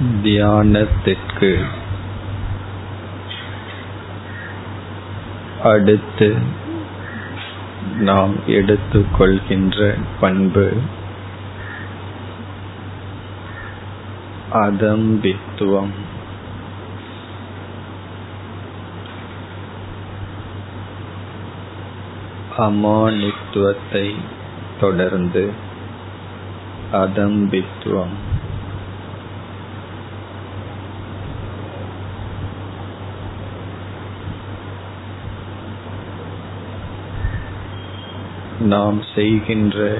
தியானத்திற்கு அடுத்து நாம் எடுத்துக்கொள்கின்ற பண்பு அதம்பித்துவம். அமானித்துவத்தை தொடர்ந்து அதம்பித்துவம். நாம் செய்கின்ற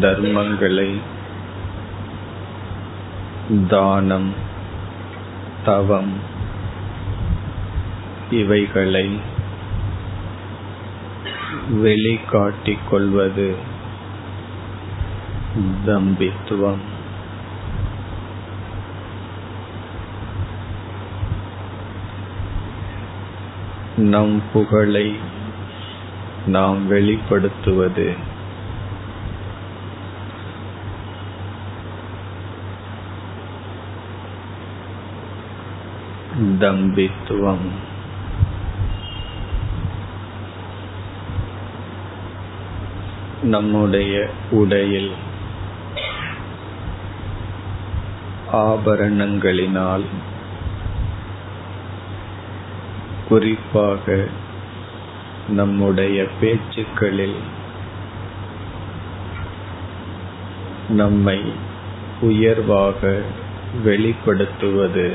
தர்மங்களை தானம் தவம் இவைகளை வெளிக்காட்டிக் கொள்வது தம்பித்துவம். நம் புகழை நாம் வெளிப்படுத்துவது. தம்பித்துவம். நம்முடைய உடையில் ஆபரணங்களினால் குறிப்பாக நம்முடைய பேச்சுக்களில் நம்மை உயர்வாக வெளிப்படுத்துவது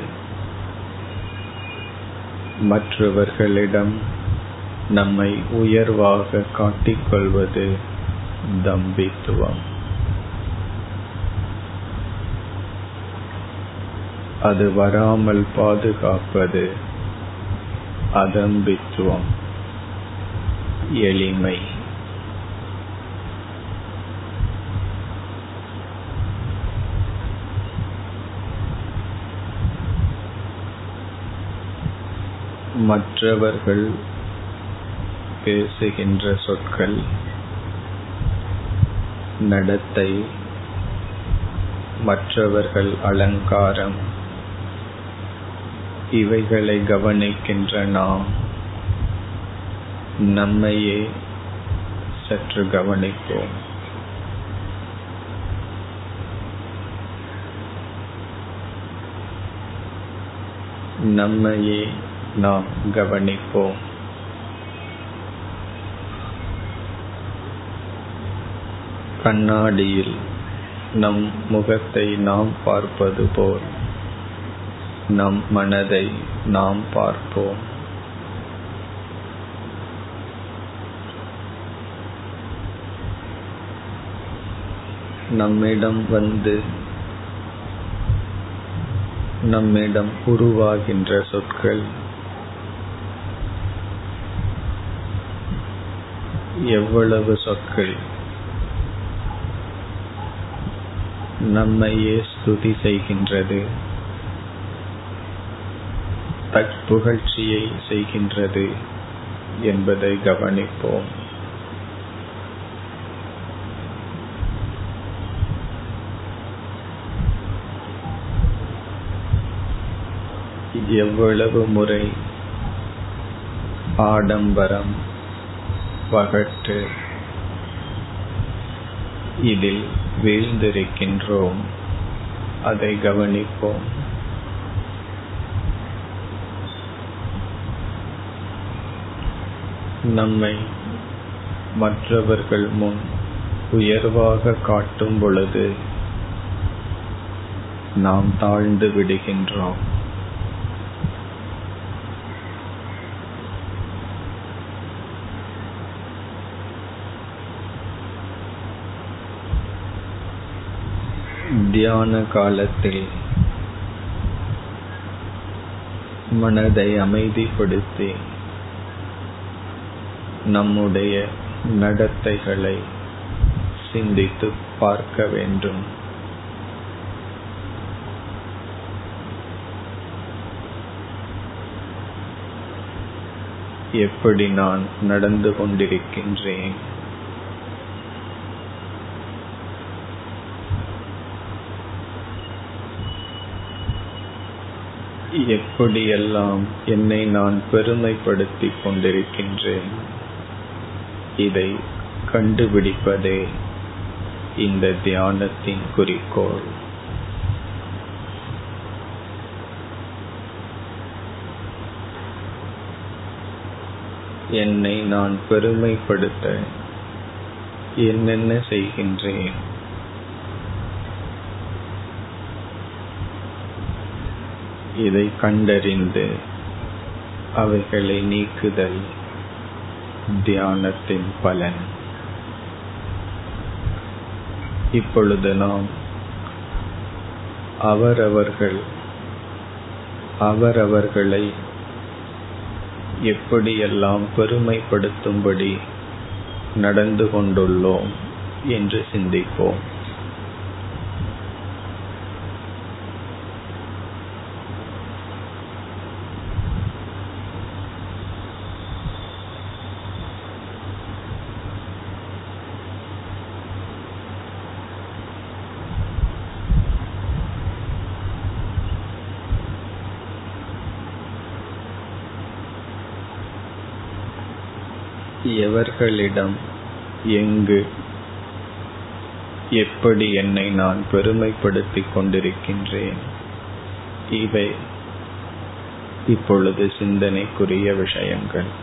மற்றவர்களிடம் நம்மை உயர்வாக காட்டிக்கொள்வது தம்பித்துவம். அது வராமல் பாதுகாப்பது அதம்பித்துவம். எளிமை. மற்றவர்கள் பேசுகின்ற சொற்கள் நடத்தை மற்றவர்கள் அலங்காரம் இவைகளை கவனிக்கின்ற நாம் நம்மையே சற்று கவனிப்போம். நம்மையே நாம் கவனிப்போம். கண்ணாடியில் நம் முகத்தை நாம் பார்ப்பது போல் நம் மனதை நாம் பார்ப்போம். நம்மிடம் வந்து நம்மிடம் உருவாகின்ற சொற்கள் எவ்வளவு சொற்கள்? நம்மையே ஸ்துதி செய்கின்றது. தற்புகழ்ச்சியை செய்கின்றது என்பதை கவனிப்போம். எவ்வளவு முறை ஆடம்பரம் பகட்டு இதில் வீழ்ந்திருக்கின்றோம் அதை கவனிப்போம். நம்மை மற்றவர்கள் முன் உயர்வாக காட்டும் பொழுது நாம் தாழ்ந்து விடுகின்றோம். தியான காலத்தில் மனதை அமைதிப்படுத்தி நம்முடைய நடத்தைகளை சிந்தித்து பார்க்க வேண்டும். எப்படி நான் நடந்து கொண்டிருக்கின்றேன்? எப்படியெல்லாம் என்னை நான் பெருமைப்படுத்திக் கொண்டிருக்கின்றேன்? இதை கண்டுபிடிப்பதே இந்த தியானத்தின் குறிக்கோள். என்னை நான் பெருமைப்படுத்த என்னென்ன செய்கின்றேன்? இதை கண்டறிந்து அவைகளை நீக்குதல் தியானத்தின் பலன். இப்பொழுது நாம் அவரவர்கள் அவரவர்களை எப்படியெல்லாம் பெருமைப்படுத்தும்படி நடந்து கொண்டுள்ளோம் என்று சிந்திப்போம். எவர்களிடம் எங்கு எப்படி என்னை நான் பெருமைப்படுத்திக் கொண்டிருக்கின்றேன்? இவை இப்பொழுது சிந்தனைக்குரிய விஷயங்கள்.